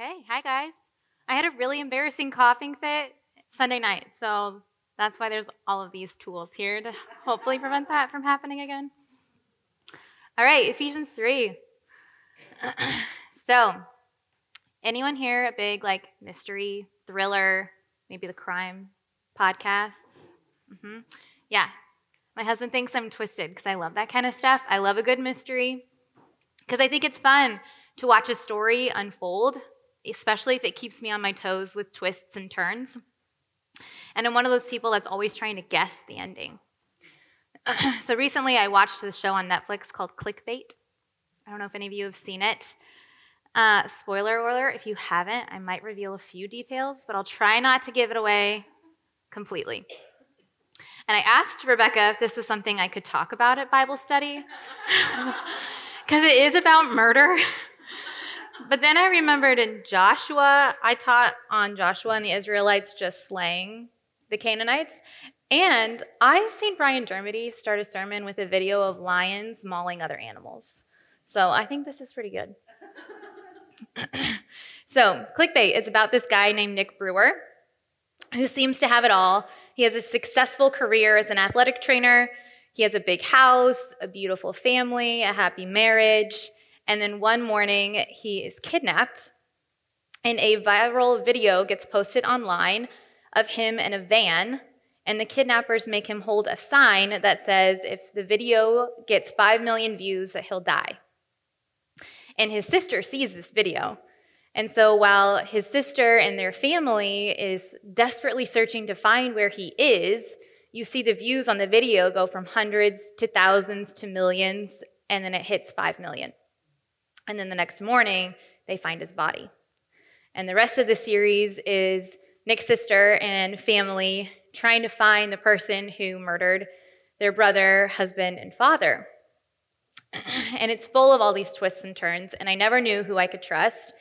Okay, hi guys. I had a really embarrassing coughing fit Sunday night, so that's why there's all of these tools here to hopefully prevent that from happening again. All right, Ephesians 3. so, anyone here a big like mystery, thriller, maybe the crime podcasts? Mm-hmm. Yeah. My husband thinks I'm twisted because I love that kind of stuff. I love a good mystery because I think it's fun to watch a story unfold, especially if it keeps me on my toes with twists and turns. And I'm one of those people that's always trying to guess the ending. so recently I watched this show on Netflix called Clickbait. I don't know if any of you have seen it. Uh, spoiler alert, if you haven't, I might reveal a few details, but I'll try not to give it away completely. And I asked Rebecca if this was something I could talk about at Bible study, because it is about murder. but then I remembered in Joshua, I taught on Joshua and the Israelites just slaying the Canaanites. And I've seen Brian Dermody start a sermon with a video of lions mauling other animals. So I think this is pretty good. so, clickbait is about this guy named Nick Brewer who seems to have it all. He has a successful career as an athletic trainer, he has a big house, a beautiful family, a happy marriage. And then one morning, he is kidnapped, and a viral video gets posted online of him in a van. And the kidnappers make him hold a sign that says, if the video gets 5 million views, that he'll die. And his sister sees this video. And so while his sister and their family is desperately searching to find where he is, you see the views on the video go from hundreds to thousands to millions, and then it hits 5 million. And then the next morning, they find his body. And the rest of the series is Nick's sister and family trying to find the person who murdered their brother, husband, and father. and it's full of all these twists and turns, and I never knew who I could trust.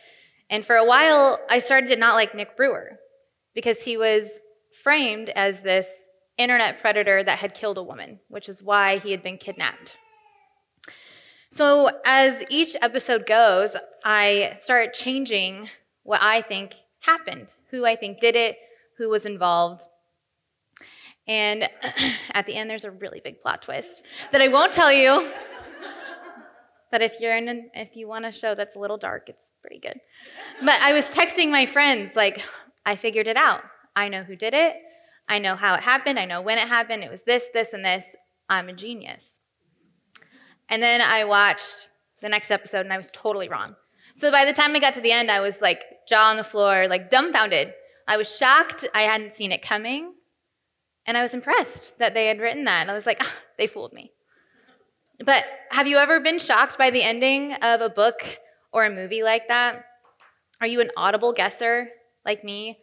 And for a while, I started to not like Nick Brewer because he was framed as this internet predator that had killed a woman, which is why he had been kidnapped. So, as each episode goes, I start changing what I think happened, who I think did it, who was involved. And at the end, there's a really big plot twist that I won't tell you. But if you're in, an, if you want a show that's a little dark, it's pretty good. But I was texting my friends, like, I figured it out. I know who did it. I know how it happened. I know when it happened. It was this, this, and this. I'm a genius. And then I watched the next episode and I was totally wrong. So by the time I got to the end, I was like jaw on the floor, like dumbfounded. I was shocked. I hadn't seen it coming. And I was impressed that they had written that. And I was like, ah, they fooled me. But have you ever been shocked by the ending of a book or a movie like that? Are you an audible guesser like me?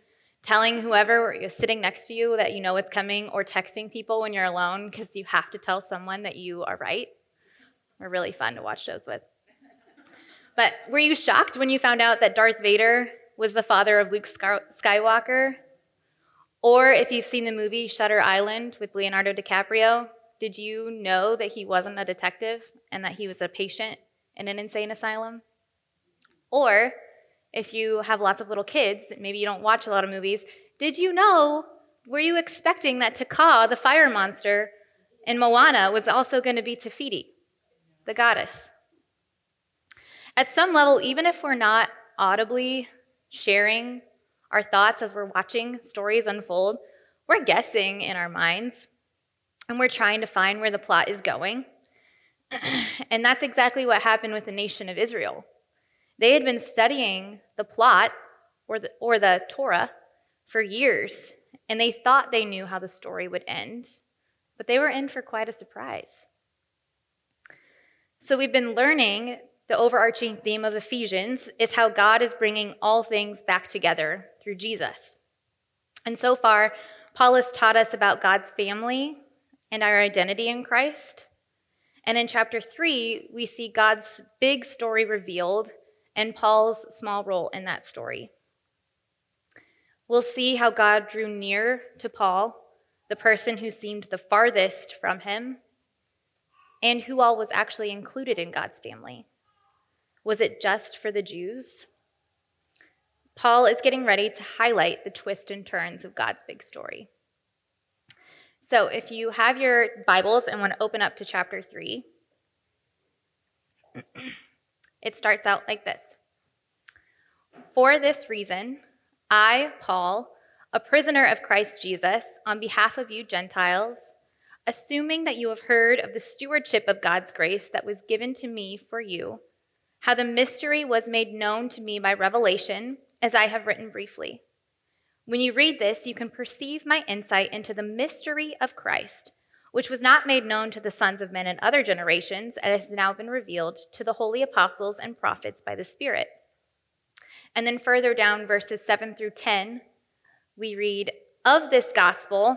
telling whoever is sitting next to you that you know it's coming, or texting people when you're alone because you have to tell someone that you are right. Are really fun to watch shows with. But were you shocked when you found out that Darth Vader was the father of Luke Skywalker? Or if you've seen the movie Shutter Island with Leonardo DiCaprio, did you know that he wasn't a detective and that he was a patient in an insane asylum? Or if you have lots of little kids, that maybe you don't watch a lot of movies, did you know, were you expecting that Te Kā, the fire monster in Moana, was also going to be Te Fiti, the goddess? At some level, even if we're not audibly sharing our thoughts as we're watching stories unfold, we're guessing in our minds and we're trying to find where the plot is going. and that's exactly what happened with the nation of Israel. They had been studying the plot or the, or the Torah for years, and they thought they knew how the story would end, but they were in for quite a surprise. So we've been learning the overarching theme of Ephesians is how God is bringing all things back together through Jesus. And so far, Paul has taught us about God's family and our identity in Christ. And in chapter 3, we see God's big story revealed and Paul's small role in that story. We'll see how God drew near to Paul, the person who seemed the farthest from him, and who all was actually included in God's family. Was it just for the Jews? Paul is getting ready to highlight the twists and turns of God's big story. So, if you have your Bibles and want to open up to chapter 3, it starts out like this For this reason, I, Paul, a prisoner of Christ Jesus, on behalf of you Gentiles, assuming that you have heard of the stewardship of God's grace that was given to me for you, how the mystery was made known to me by revelation, as I have written briefly. When you read this, you can perceive my insight into the mystery of Christ, which was not made known to the sons of men in other generations, and has now been revealed to the holy apostles and prophets by the Spirit. And then further down, verses 7 through 10, we read, Of this gospel,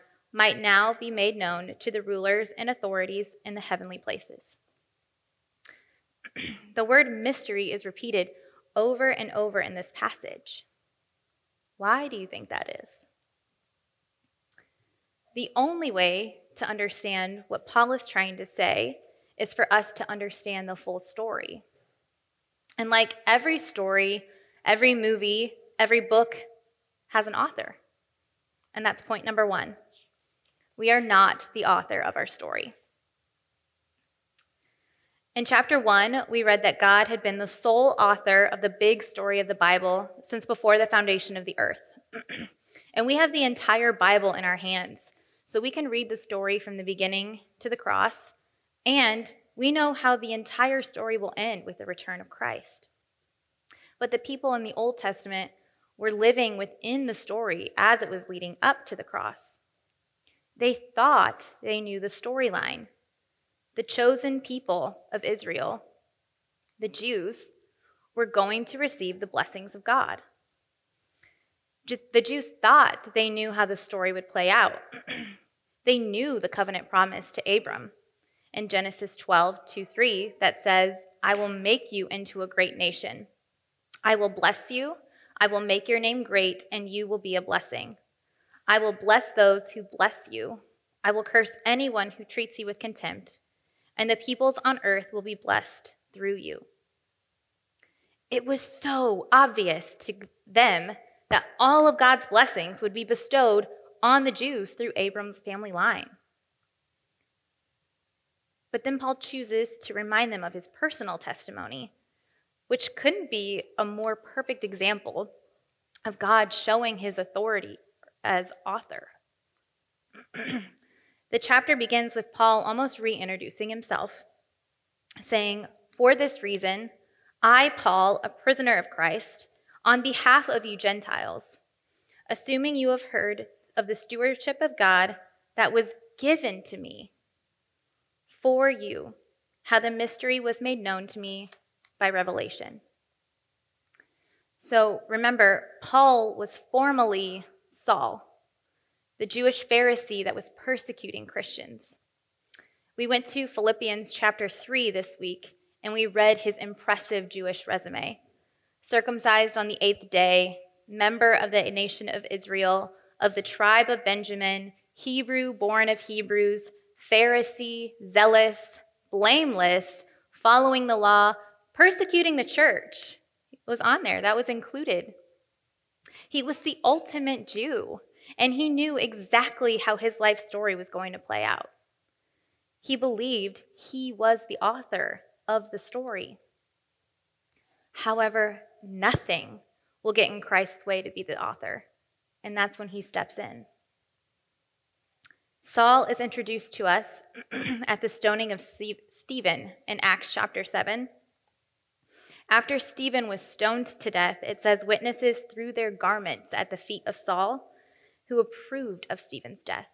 might now be made known to the rulers and authorities in the heavenly places. the word mystery is repeated over and over in this passage. Why do you think that is? The only way to understand what Paul is trying to say is for us to understand the full story. And like every story, every movie, every book has an author. And that's point number one. We are not the author of our story. In chapter one, we read that God had been the sole author of the big story of the Bible since before the foundation of the earth. and we have the entire Bible in our hands, so we can read the story from the beginning to the cross, and we know how the entire story will end with the return of Christ. But the people in the Old Testament were living within the story as it was leading up to the cross. They thought they knew the storyline. The chosen people of Israel, the Jews, were going to receive the blessings of God. The Jews thought that they knew how the story would play out. they knew the covenant promise to Abram in Genesis 12, 2 3, that says, I will make you into a great nation. I will bless you. I will make your name great, and you will be a blessing. I will bless those who bless you. I will curse anyone who treats you with contempt, and the peoples on earth will be blessed through you. It was so obvious to them that all of God's blessings would be bestowed on the Jews through Abram's family line. But then Paul chooses to remind them of his personal testimony, which couldn't be a more perfect example of God showing his authority as author. the chapter begins with Paul almost reintroducing himself, saying, For this reason, I, Paul, a prisoner of Christ, on behalf of you Gentiles, assuming you have heard of the stewardship of God that was given to me for you, how the mystery was made known to me by revelation. So remember, Paul was formally Saul, the Jewish Pharisee that was persecuting Christians. We went to Philippians chapter 3 this week and we read his impressive Jewish resume. Circumcised on the eighth day, member of the nation of Israel, of the tribe of Benjamin, Hebrew born of Hebrews, Pharisee, zealous, blameless, following the law, persecuting the church. It was on there, that was included. He was the ultimate Jew and he knew exactly how his life story was going to play out. He believed he was the author of the story. However, nothing will get in Christ's way to be the author, and that's when he steps in. Saul is introduced to us at the stoning of Stephen in Acts chapter 7. After Stephen was stoned to death, it says witnesses threw their garments at the feet of Saul who approved of Stephen's death.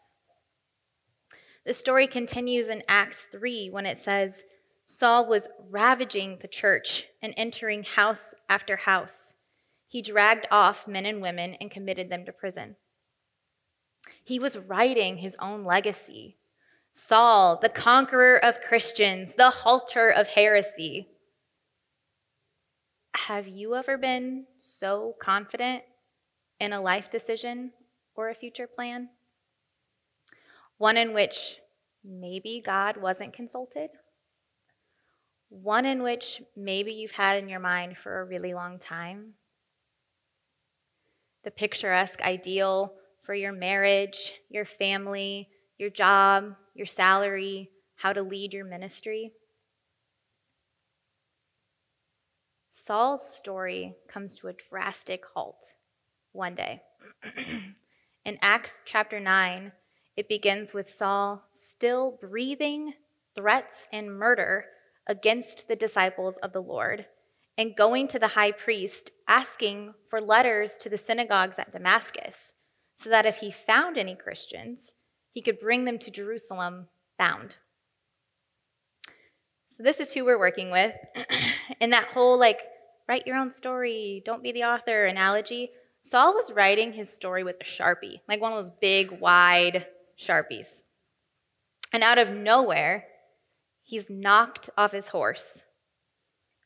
The story continues in Acts 3 when it says, Saul was ravaging the church and entering house after house. He dragged off men and women and committed them to prison. He was writing his own legacy. Saul, the conqueror of Christians, the halter of heresy. Have you ever been so confident in a life decision or a future plan? One in which maybe God wasn't consulted? One in which maybe you've had in your mind for a really long time? The picturesque ideal for your marriage, your family, your job, your salary, how to lead your ministry? Saul's story comes to a drastic halt one day. In Acts chapter 9, it begins with Saul still breathing threats and murder against the disciples of the Lord and going to the high priest asking for letters to the synagogues at Damascus so that if he found any Christians, he could bring them to Jerusalem bound. So, this is who we're working with. In that whole, like, write your own story, don't be the author analogy, Saul was writing his story with a sharpie, like one of those big, wide sharpies. And out of nowhere, he's knocked off his horse,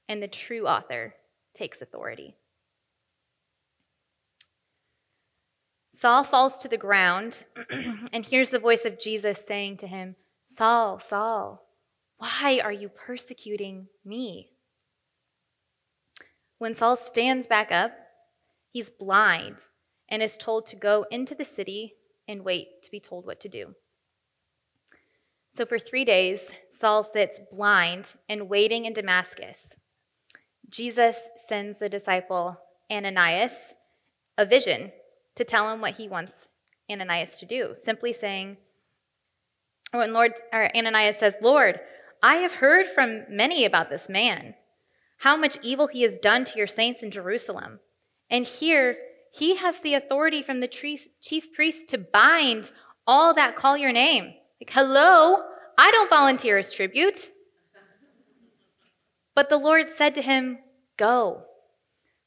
and the true author takes authority. Saul falls to the ground and hears the voice of Jesus saying to him, Saul, Saul, why are you persecuting me? When Saul stands back up, he's blind and is told to go into the city and wait to be told what to do. So for three days, Saul sits blind and waiting in Damascus. Jesus sends the disciple Ananias a vision to tell him what he wants Ananias to do, simply saying, when Lord or Ananias says, Lord, I have heard from many about this man, how much evil he has done to your saints in Jerusalem. And here he has the authority from the chief priest to bind all that call your name. Like, hello, I don't volunteer as tribute. But the Lord said to him, Go,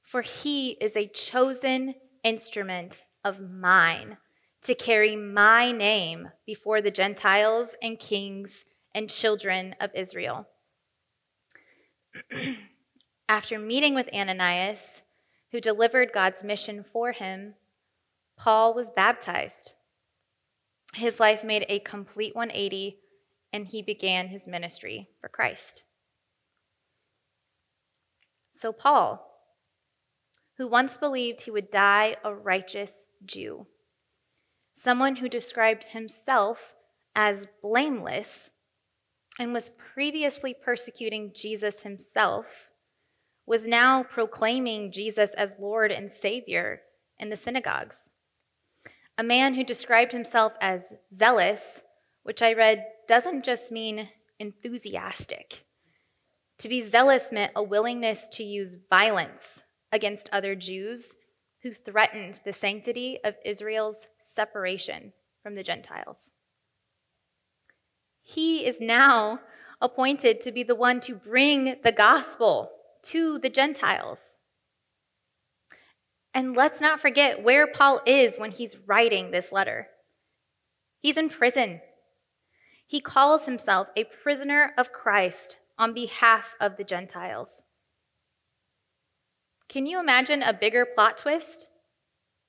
for he is a chosen instrument of mine to carry my name before the Gentiles and kings and children of Israel. After meeting with Ananias, who delivered God's mission for him, Paul was baptized. His life made a complete 180, and he began his ministry for Christ. So, Paul, who once believed he would die a righteous Jew, someone who described himself as blameless and was previously persecuting Jesus himself, was now proclaiming Jesus as Lord and Savior in the synagogues. A man who described himself as zealous, which I read doesn't just mean enthusiastic. To be zealous meant a willingness to use violence against other Jews who threatened the sanctity of Israel's separation from the Gentiles. He is now appointed to be the one to bring the gospel to the Gentiles. And let's not forget where Paul is when he's writing this letter. He's in prison. He calls himself a prisoner of Christ on behalf of the Gentiles. Can you imagine a bigger plot twist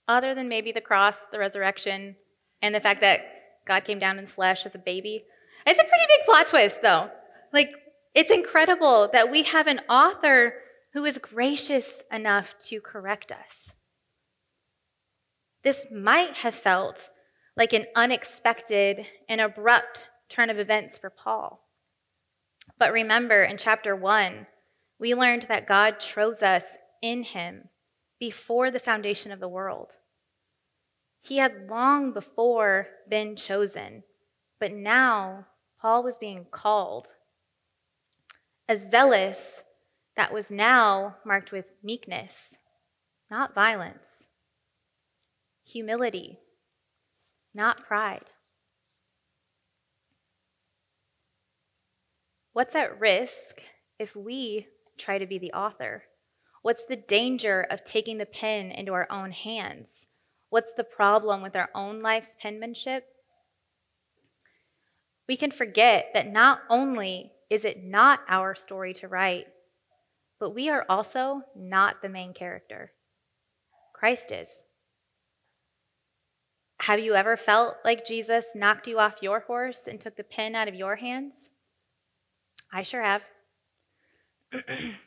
other than maybe the cross, the resurrection, and the fact that God came down in flesh as a baby? It's a pretty big plot twist, though. Like, it's incredible that we have an author who is gracious enough to correct us. This might have felt like an unexpected and abrupt turn of events for Paul. But remember, in chapter 1, we learned that God chose us in him before the foundation of the world. He had long before been chosen, but now Paul was being called. A zealous that was now marked with meekness, not violence, humility, not pride. What's at risk if we try to be the author? What's the danger of taking the pen into our own hands? What's the problem with our own life's penmanship? We can forget that not only is it not our story to write, but we are also not the main character. Christ is. Have you ever felt like Jesus knocked you off your horse and took the pen out of your hands? I sure have.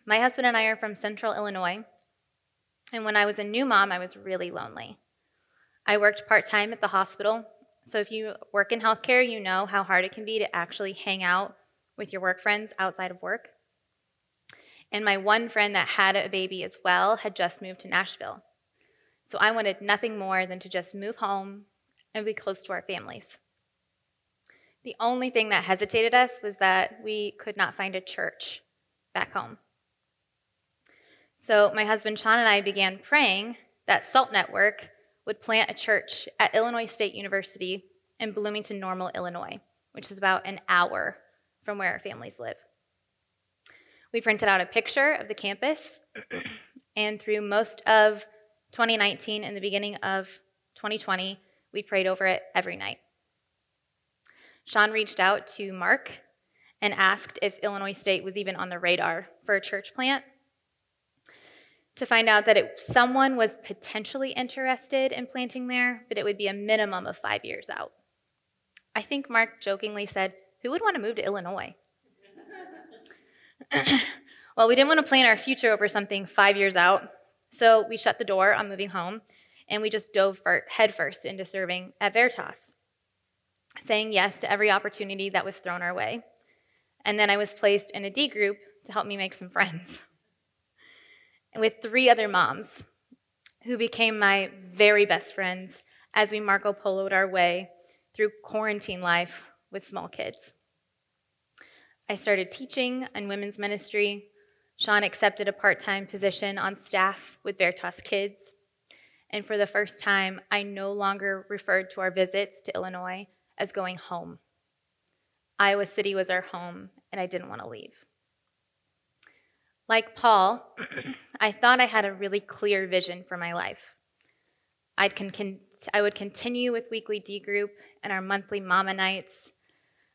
My husband and I are from central Illinois, and when I was a new mom, I was really lonely. I worked part time at the hospital, so if you work in healthcare, you know how hard it can be to actually hang out with your work friends outside of work. And my one friend that had a baby as well had just moved to Nashville. So I wanted nothing more than to just move home and be close to our families. The only thing that hesitated us was that we could not find a church back home. So my husband Sean and I began praying that SALT Network would plant a church at Illinois State University in Bloomington Normal, Illinois, which is about an hour from where our families live. We printed out a picture of the campus, and through most of 2019 and the beginning of 2020, we prayed over it every night. Sean reached out to Mark and asked if Illinois State was even on the radar for a church plant to find out that it, someone was potentially interested in planting there, but it would be a minimum of five years out. I think Mark jokingly said, Who would want to move to Illinois? well, we didn't want to plan our future over something five years out, so we shut the door on moving home and we just dove headfirst into serving at Veritas, saying yes to every opportunity that was thrown our way. And then I was placed in a D group to help me make some friends. And with three other moms who became my very best friends as we Marco Poloed our way through quarantine life with small kids. I started teaching in women's ministry. Sean accepted a part time position on staff with Veritas Kids. And for the first time, I no longer referred to our visits to Illinois as going home. Iowa City was our home, and I didn't want to leave. Like Paul, I thought I had a really clear vision for my life. I'd con- I would continue with weekly D group and our monthly mama nights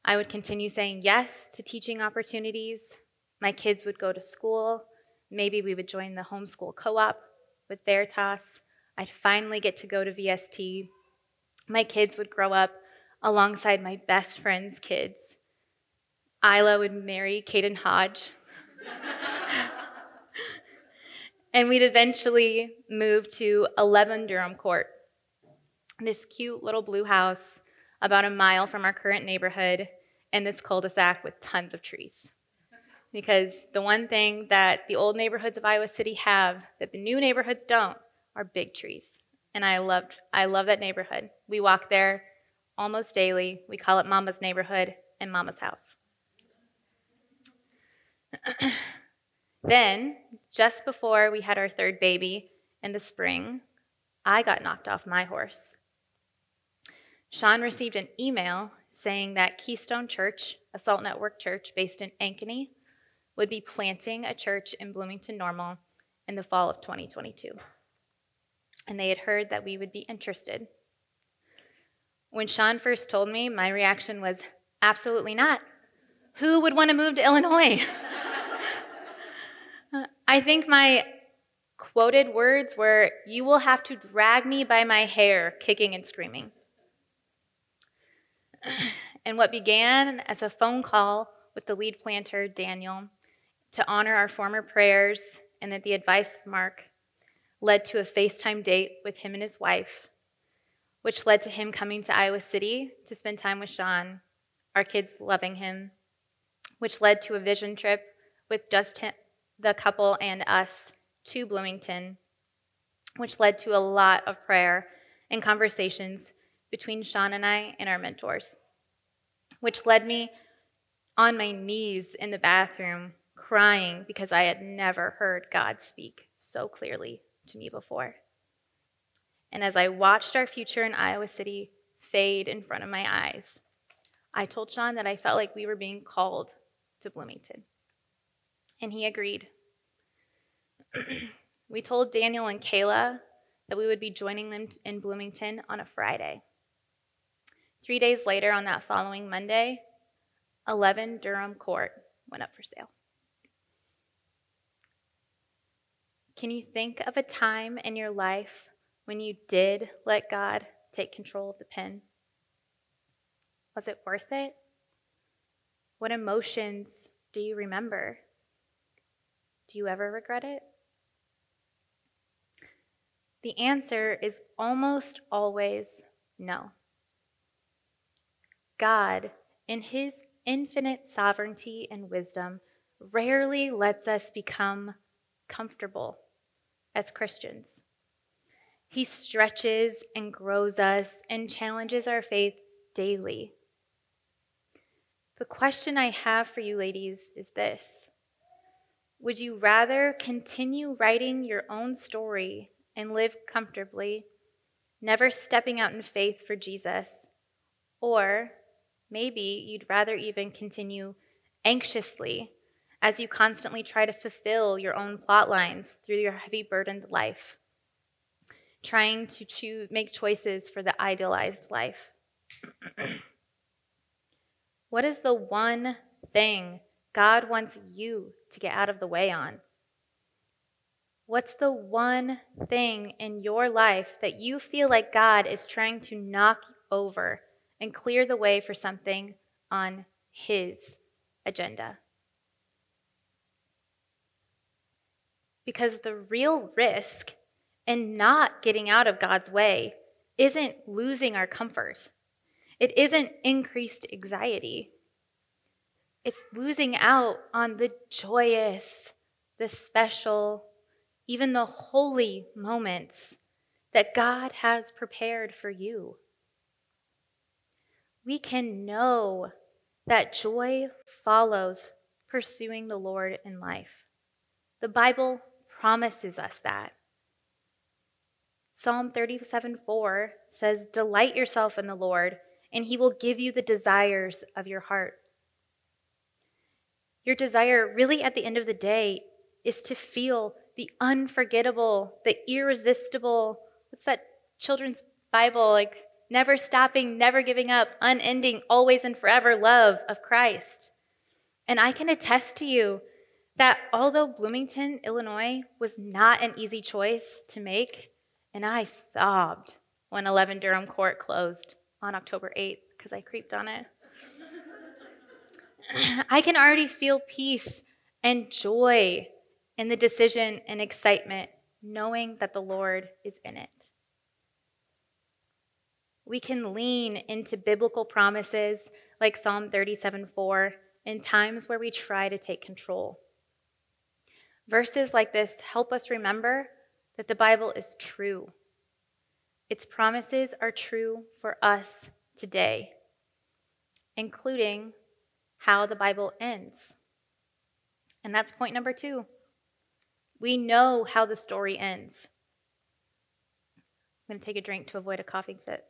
I would continue saying yes to teaching opportunities. My kids would go to school. Maybe we would join the homeschool co op with Veritas. I'd finally get to go to VST. My kids would grow up alongside my best friend's kids. Isla would marry Caden Hodge. and we'd eventually move to 11 Durham Court, this cute little blue house about a mile from our current neighborhood in this cul de sac with tons of trees. Because the one thing that the old neighborhoods of Iowa City have that the new neighborhoods don't are big trees. And I loved I love that neighborhood. We walk there almost daily. We call it Mama's neighborhood and Mama's house. then, just before we had our third baby in the spring, I got knocked off my horse. Sean received an email saying that Keystone Church, a Salt Network church based in Ankeny, would be planting a church in Bloomington Normal in the fall of 2022. And they had heard that we would be interested. When Sean first told me, my reaction was absolutely not. Who would want to move to Illinois? I think my quoted words were, You will have to drag me by my hair, kicking and screaming. and what began as a phone call with the lead planter, Daniel, to honor our former prayers and that the advice of Mark led to a FaceTime date with him and his wife, which led to him coming to Iowa City to spend time with Sean, our kids loving him, which led to a vision trip with just him, the couple and us to Bloomington, which led to a lot of prayer and conversations between Sean and I and our mentors, which led me on my knees in the bathroom crying because I had never heard God speak so clearly to me before. And as I watched our future in Iowa City fade in front of my eyes, I told Sean that I felt like we were being called to Bloomington. And he agreed. we told Daniel and Kayla that we would be joining them in Bloomington on a Friday. Three days later, on that following Monday, 11 Durham Court went up for sale. Can you think of a time in your life when you did let God take control of the pen? Was it worth it? What emotions do you remember? Do you ever regret it? The answer is almost always no. God, in His infinite sovereignty and wisdom, rarely lets us become comfortable as Christians. He stretches and grows us and challenges our faith daily. The question I have for you, ladies, is this Would you rather continue writing your own story and live comfortably, never stepping out in faith for Jesus? Or maybe you'd rather even continue anxiously as you constantly try to fulfill your own plot lines through your heavy burdened life, trying to choose, make choices for the idealized life. what is the one thing God wants you to get out of the way on? What's the one thing in your life that you feel like God is trying to knock over and clear the way for something on His agenda? Because the real risk in not getting out of God's way isn't losing our comfort, it isn't increased anxiety. It's losing out on the joyous, the special, even the holy moments that God has prepared for you. We can know that joy follows pursuing the Lord in life. The Bible promises us that. Psalm 37 4 says, Delight yourself in the Lord, and he will give you the desires of your heart. Your desire, really, at the end of the day, is to feel the unforgettable, the irresistible, what's that children's Bible, like never stopping, never giving up, unending, always and forever love of Christ. And I can attest to you that although Bloomington, Illinois was not an easy choice to make, and I sobbed when 11 Durham Court closed on October 8th because I creeped on it. I can already feel peace and joy in the decision and excitement, knowing that the Lord is in it. We can lean into biblical promises like Psalm 37 4 in times where we try to take control. Verses like this help us remember that the Bible is true. Its promises are true for us today, including how the Bible ends. And that's point number two. We know how the story ends. I'm going to take a drink to avoid a coughing fit.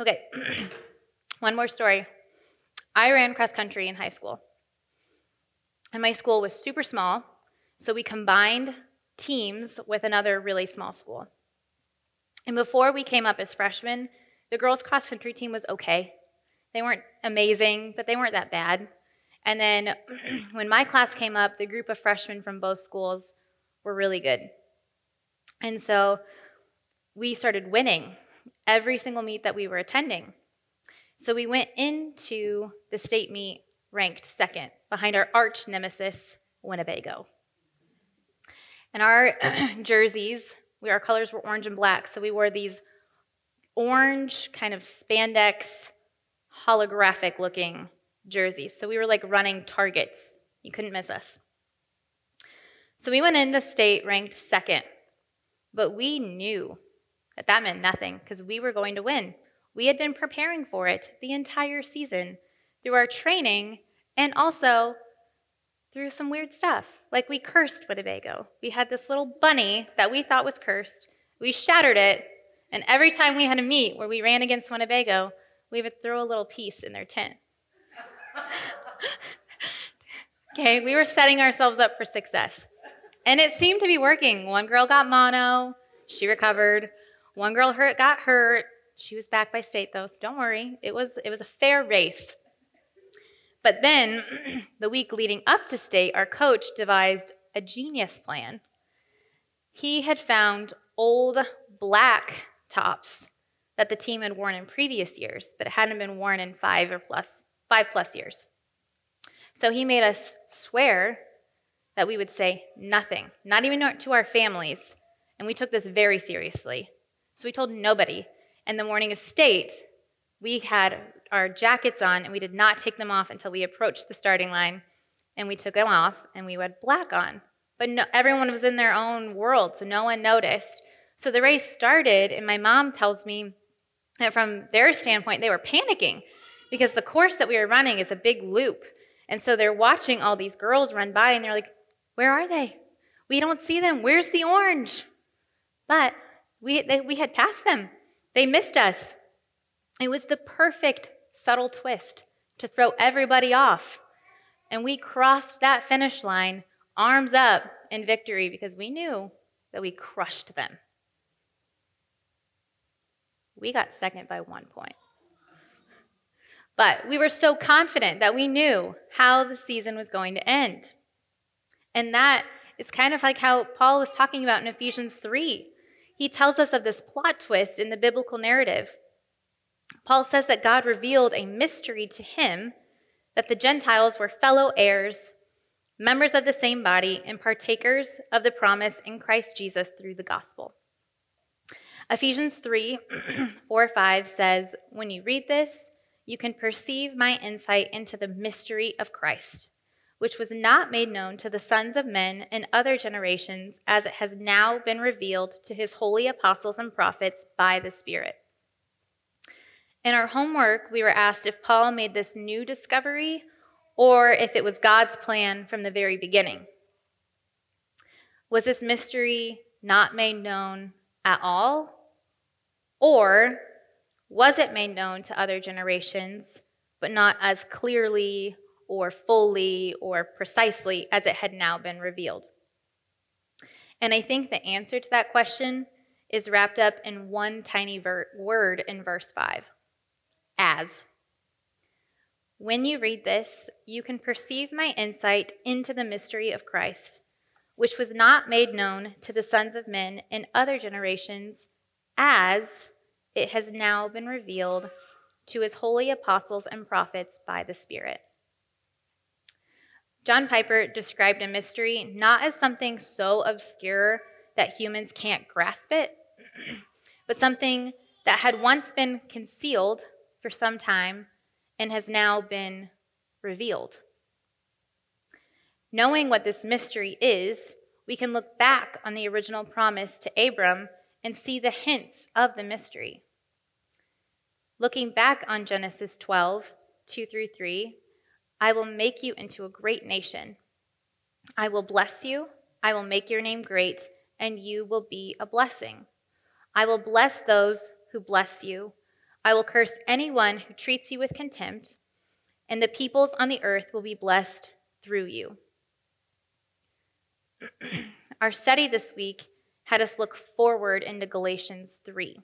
Okay, one more story. I ran cross country in high school. And my school was super small, so we combined teams with another really small school. And before we came up as freshmen, the girls' cross country team was okay. They weren't amazing, but they weren't that bad. And then when my class came up, the group of freshmen from both schools were really good. And so we started winning every single meet that we were attending. So we went into the state meet ranked second behind our arch nemesis, Winnebago. And our jerseys, we, our colors were orange and black, so we wore these orange kind of spandex, holographic looking jerseys. So we were like running targets. You couldn't miss us. So we went into state ranked second, but we knew that that meant nothing because we were going to win. We had been preparing for it the entire season through our training and also through some weird stuff. Like we cursed Winnebago. We had this little bunny that we thought was cursed. We shattered it, and every time we had a meet where we ran against Winnebago, we would throw a little piece in their tent. okay, we were setting ourselves up for success. And it seemed to be working. One girl got mono, She recovered. One girl hurt got hurt. She was back by state though, so don't worry. It was it was a fair race. But then the week leading up to state, our coach devised a genius plan. He had found old black tops that the team had worn in previous years, but it hadn't been worn in five or plus five plus years. So he made us swear that we would say nothing, not even to our families. And we took this very seriously. So we told nobody. And the morning of state, we had our jackets on and we did not take them off until we approached the starting line. And we took them off and we had black on. But no, everyone was in their own world, so no one noticed. So the race started, and my mom tells me that from their standpoint, they were panicking because the course that we were running is a big loop. And so they're watching all these girls run by and they're like, Where are they? We don't see them. Where's the orange? But we, they, we had passed them. They missed us. It was the perfect subtle twist to throw everybody off. And we crossed that finish line, arms up in victory, because we knew that we crushed them. We got second by one point. But we were so confident that we knew how the season was going to end. And that is kind of like how Paul was talking about in Ephesians 3. He tells us of this plot twist in the biblical narrative. Paul says that God revealed a mystery to him that the Gentiles were fellow heirs, members of the same body, and partakers of the promise in Christ Jesus through the gospel. Ephesians 3 4 5 says, When you read this, you can perceive my insight into the mystery of Christ, which was not made known to the sons of men in other generations, as it has now been revealed to his holy apostles and prophets by the Spirit. In our homework, we were asked if Paul made this new discovery or if it was God's plan from the very beginning. Was this mystery not made known at all? Or was it made known to other generations, but not as clearly or fully or precisely as it had now been revealed? And I think the answer to that question is wrapped up in one tiny ver- word in verse 5 as. When you read this, you can perceive my insight into the mystery of Christ, which was not made known to the sons of men in other generations, as it has now been revealed to his holy apostles and prophets by the Spirit. John Piper described a mystery not as something so obscure that humans can't grasp it, but something that had once been concealed for some time and has now been revealed. Knowing what this mystery is, we can look back on the original promise to Abram and see the hints of the mystery. Looking back on Genesis 12, 2 through 3, I will make you into a great nation. I will bless you, I will make your name great, and you will be a blessing. I will bless those who bless you. I will curse anyone who treats you with contempt, and the peoples on the earth will be blessed through you. Our study this week had us look forward into Galatians 3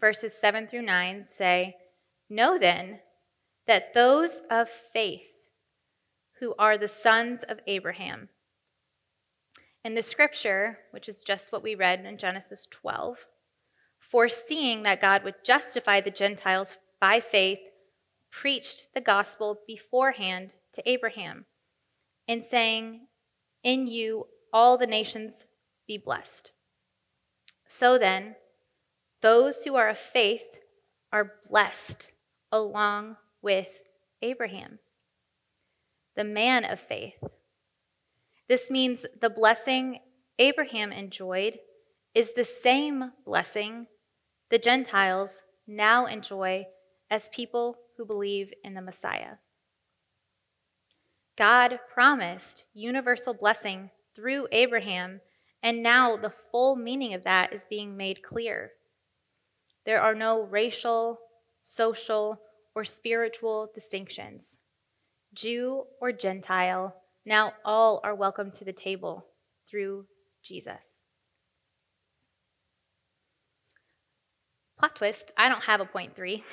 verses 7 through 9 say, Know then that those of faith who are the sons of Abraham. In the scripture, which is just what we read in Genesis 12, foreseeing that God would justify the Gentiles by faith, preached the gospel beforehand to Abraham, in saying, In you all the nations be blessed. So then, those who are of faith are blessed along with Abraham, the man of faith. This means the blessing Abraham enjoyed is the same blessing the Gentiles now enjoy as people who believe in the Messiah. God promised universal blessing through Abraham, and now the full meaning of that is being made clear. There are no racial, social, or spiritual distinctions. Jew or Gentile, now all are welcome to the table through Jesus. plot twist, I don't have a point three,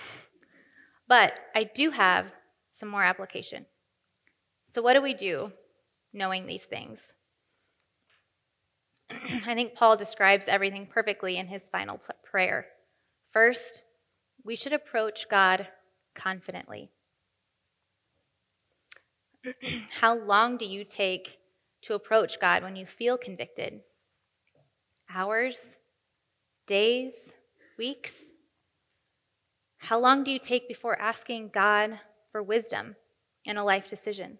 but I do have some more application. So, what do we do knowing these things? I think Paul describes everything perfectly in his final prayer. First, we should approach God confidently. How long do you take to approach God when you feel convicted? Hours? Days? Weeks? How long do you take before asking God for wisdom in a life decision?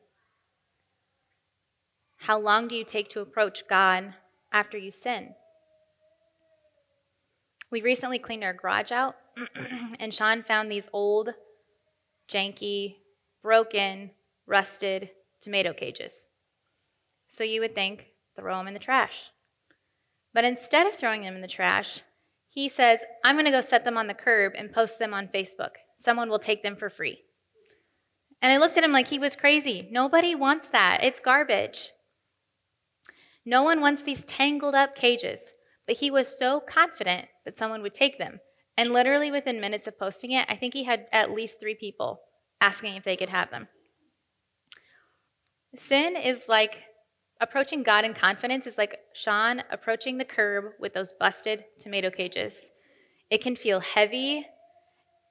How long do you take to approach God after you sin? We recently cleaned our garage out, and Sean found these old, janky, broken, rusted tomato cages. So you would think, throw them in the trash. But instead of throwing them in the trash, he says, I'm going to go set them on the curb and post them on Facebook. Someone will take them for free. And I looked at him like he was crazy. Nobody wants that. It's garbage. No one wants these tangled up cages. But he was so confident that someone would take them. And literally within minutes of posting it, I think he had at least three people asking if they could have them. Sin is like approaching God in confidence is like Sean approaching the curb with those busted tomato cages. It can feel heavy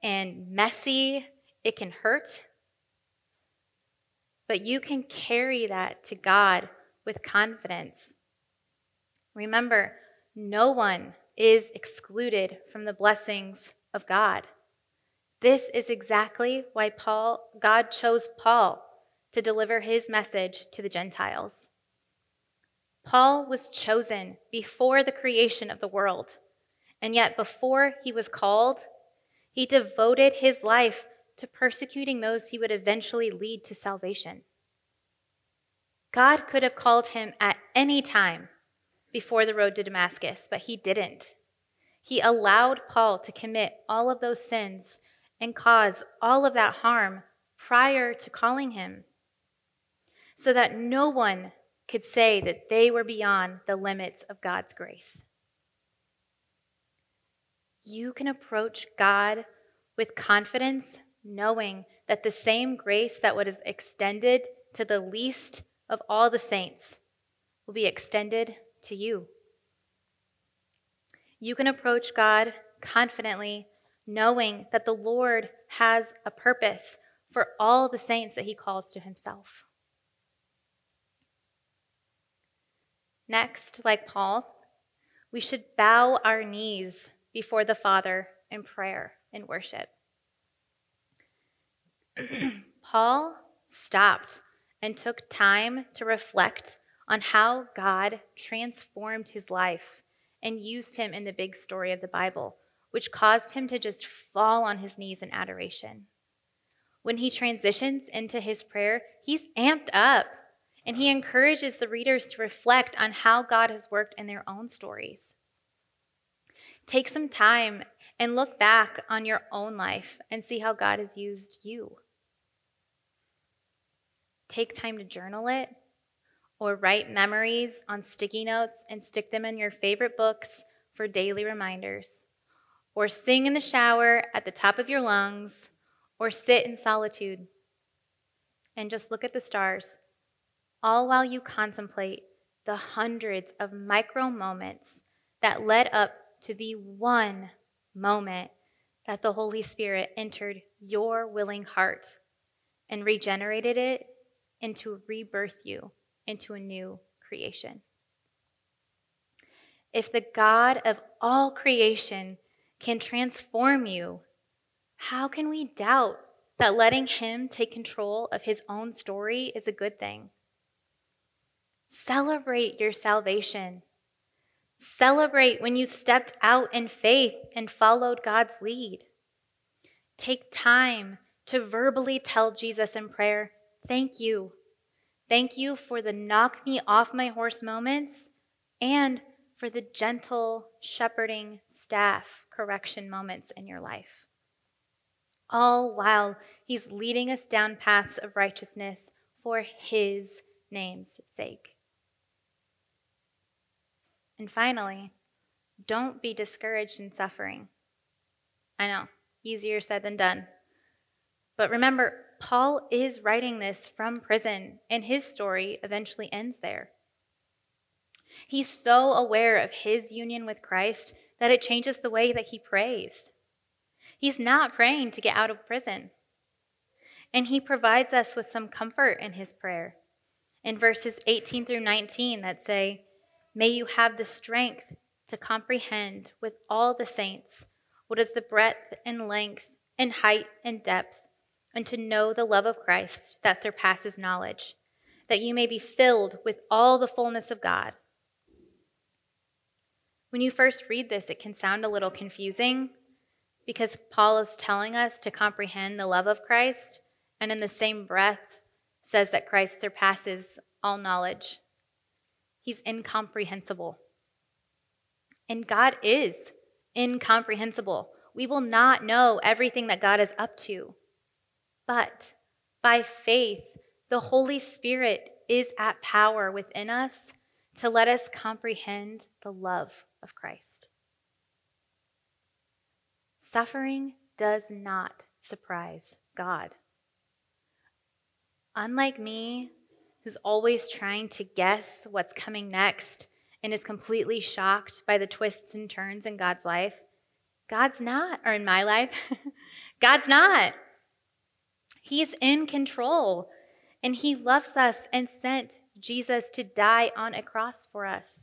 and messy, it can hurt, but you can carry that to God with confidence. Remember, no one is excluded from the blessings of God. This is exactly why Paul God chose Paul to deliver his message to the Gentiles. Paul was chosen before the creation of the world, and yet before he was called, he devoted his life to persecuting those he would eventually lead to salvation. God could have called him at any time before the road to Damascus, but he didn't. He allowed Paul to commit all of those sins and cause all of that harm prior to calling him so that no one could say that they were beyond the limits of God's grace. You can approach God with confidence, knowing that the same grace that was extended to the least of all the saints will be extended to you. You can approach God confidently, knowing that the Lord has a purpose for all the saints that he calls to himself. Next, like Paul, we should bow our knees before the Father in prayer and worship. Paul stopped and took time to reflect on how God transformed his life and used him in the big story of the Bible, which caused him to just fall on his knees in adoration. When he transitions into his prayer, he's amped up and he encourages the readers to reflect on how God has worked in their own stories. Take some time and look back on your own life and see how God has used you. Take time to journal it or write memories on sticky notes and stick them in your favorite books for daily reminders. Or sing in the shower at the top of your lungs, or sit in solitude and just look at the stars all while you contemplate the hundreds of micro moments that led up to the one moment that the Holy Spirit entered your willing heart and regenerated it into rebirth you into a new creation. If the God of all creation can transform you, how can we doubt that letting Him take control of His own story is a good thing? Celebrate your salvation. Celebrate when you stepped out in faith and followed God's lead. Take time to verbally tell Jesus in prayer, Thank you. Thank you for the knock me off my horse moments and for the gentle shepherding staff correction moments in your life. All while He's leading us down paths of righteousness for His name's sake. And finally, don't be discouraged in suffering. I know, easier said than done. But remember, Paul is writing this from prison, and his story eventually ends there. He's so aware of his union with Christ that it changes the way that he prays. He's not praying to get out of prison. And he provides us with some comfort in his prayer. In verses 18 through 19, that say, May you have the strength to comprehend with all the saints what is the breadth and length and height and depth, and to know the love of Christ that surpasses knowledge, that you may be filled with all the fullness of God. When you first read this, it can sound a little confusing because Paul is telling us to comprehend the love of Christ, and in the same breath says that Christ surpasses all knowledge. He's incomprehensible. And God is incomprehensible. We will not know everything that God is up to. But by faith, the Holy Spirit is at power within us to let us comprehend the love of Christ. Suffering does not surprise God. Unlike me, who's always trying to guess what's coming next and is completely shocked by the twists and turns in God's life, God's not, or in my life, God's not. He's in control and He loves us and sent Jesus to die on a cross for us.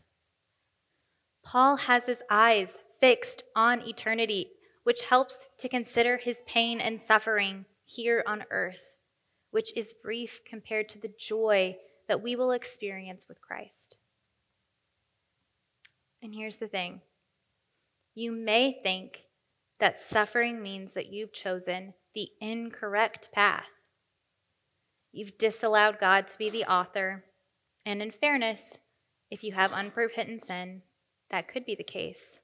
Paul has his eyes fixed on eternity, which helps to consider his pain and suffering here on earth, which is brief compared to the joy that we will experience with Christ. And here's the thing you may think that suffering means that you've chosen the incorrect path. You've disallowed God to be the author, and in fairness, if you have unrepentant sin, that could be the case.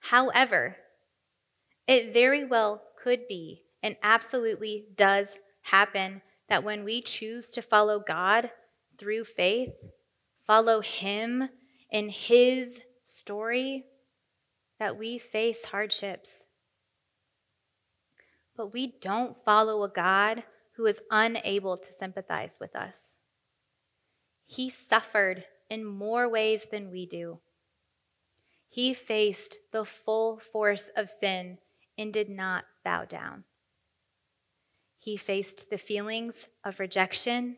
However, it very well could be and absolutely does happen that when we choose to follow God through faith, follow Him in His story, that we face hardships. But we don't follow a God who is unable to sympathize with us. He suffered in more ways than we do. He faced the full force of sin and did not bow down. He faced the feelings of rejection.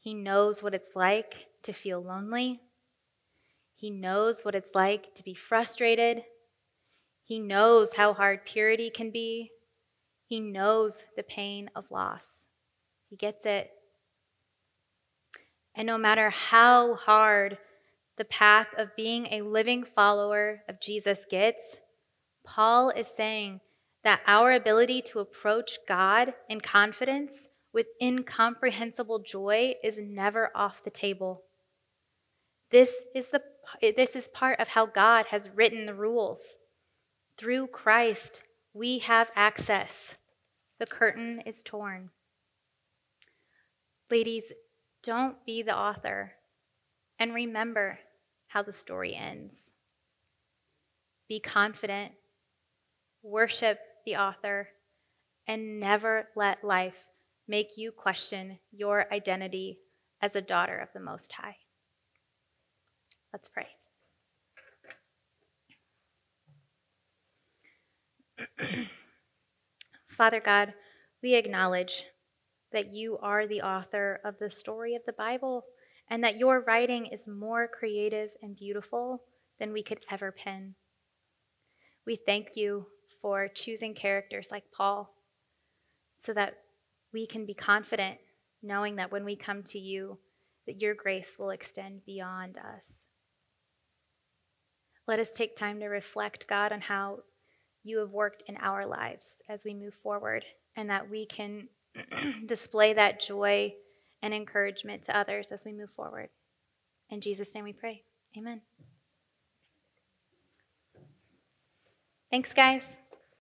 He knows what it's like to feel lonely. He knows what it's like to be frustrated. He knows how hard purity can be. He knows the pain of loss. He gets it. And no matter how hard the path of being a living follower of Jesus gets, Paul is saying that our ability to approach God in confidence with incomprehensible joy is never off the table. This is, the, this is part of how God has written the rules. Through Christ, we have access. The curtain is torn. Ladies, don't be the author and remember how the story ends. Be confident, worship the author, and never let life make you question your identity as a daughter of the Most High. Let's pray. Father God, we acknowledge that you are the author of the story of the Bible and that your writing is more creative and beautiful than we could ever pen. We thank you for choosing characters like Paul so that we can be confident knowing that when we come to you that your grace will extend beyond us. Let us take time to reflect, God, on how you have worked in our lives as we move forward and that we can display that joy and encouragement to others as we move forward. In Jesus' name we pray. Amen. Thanks, guys.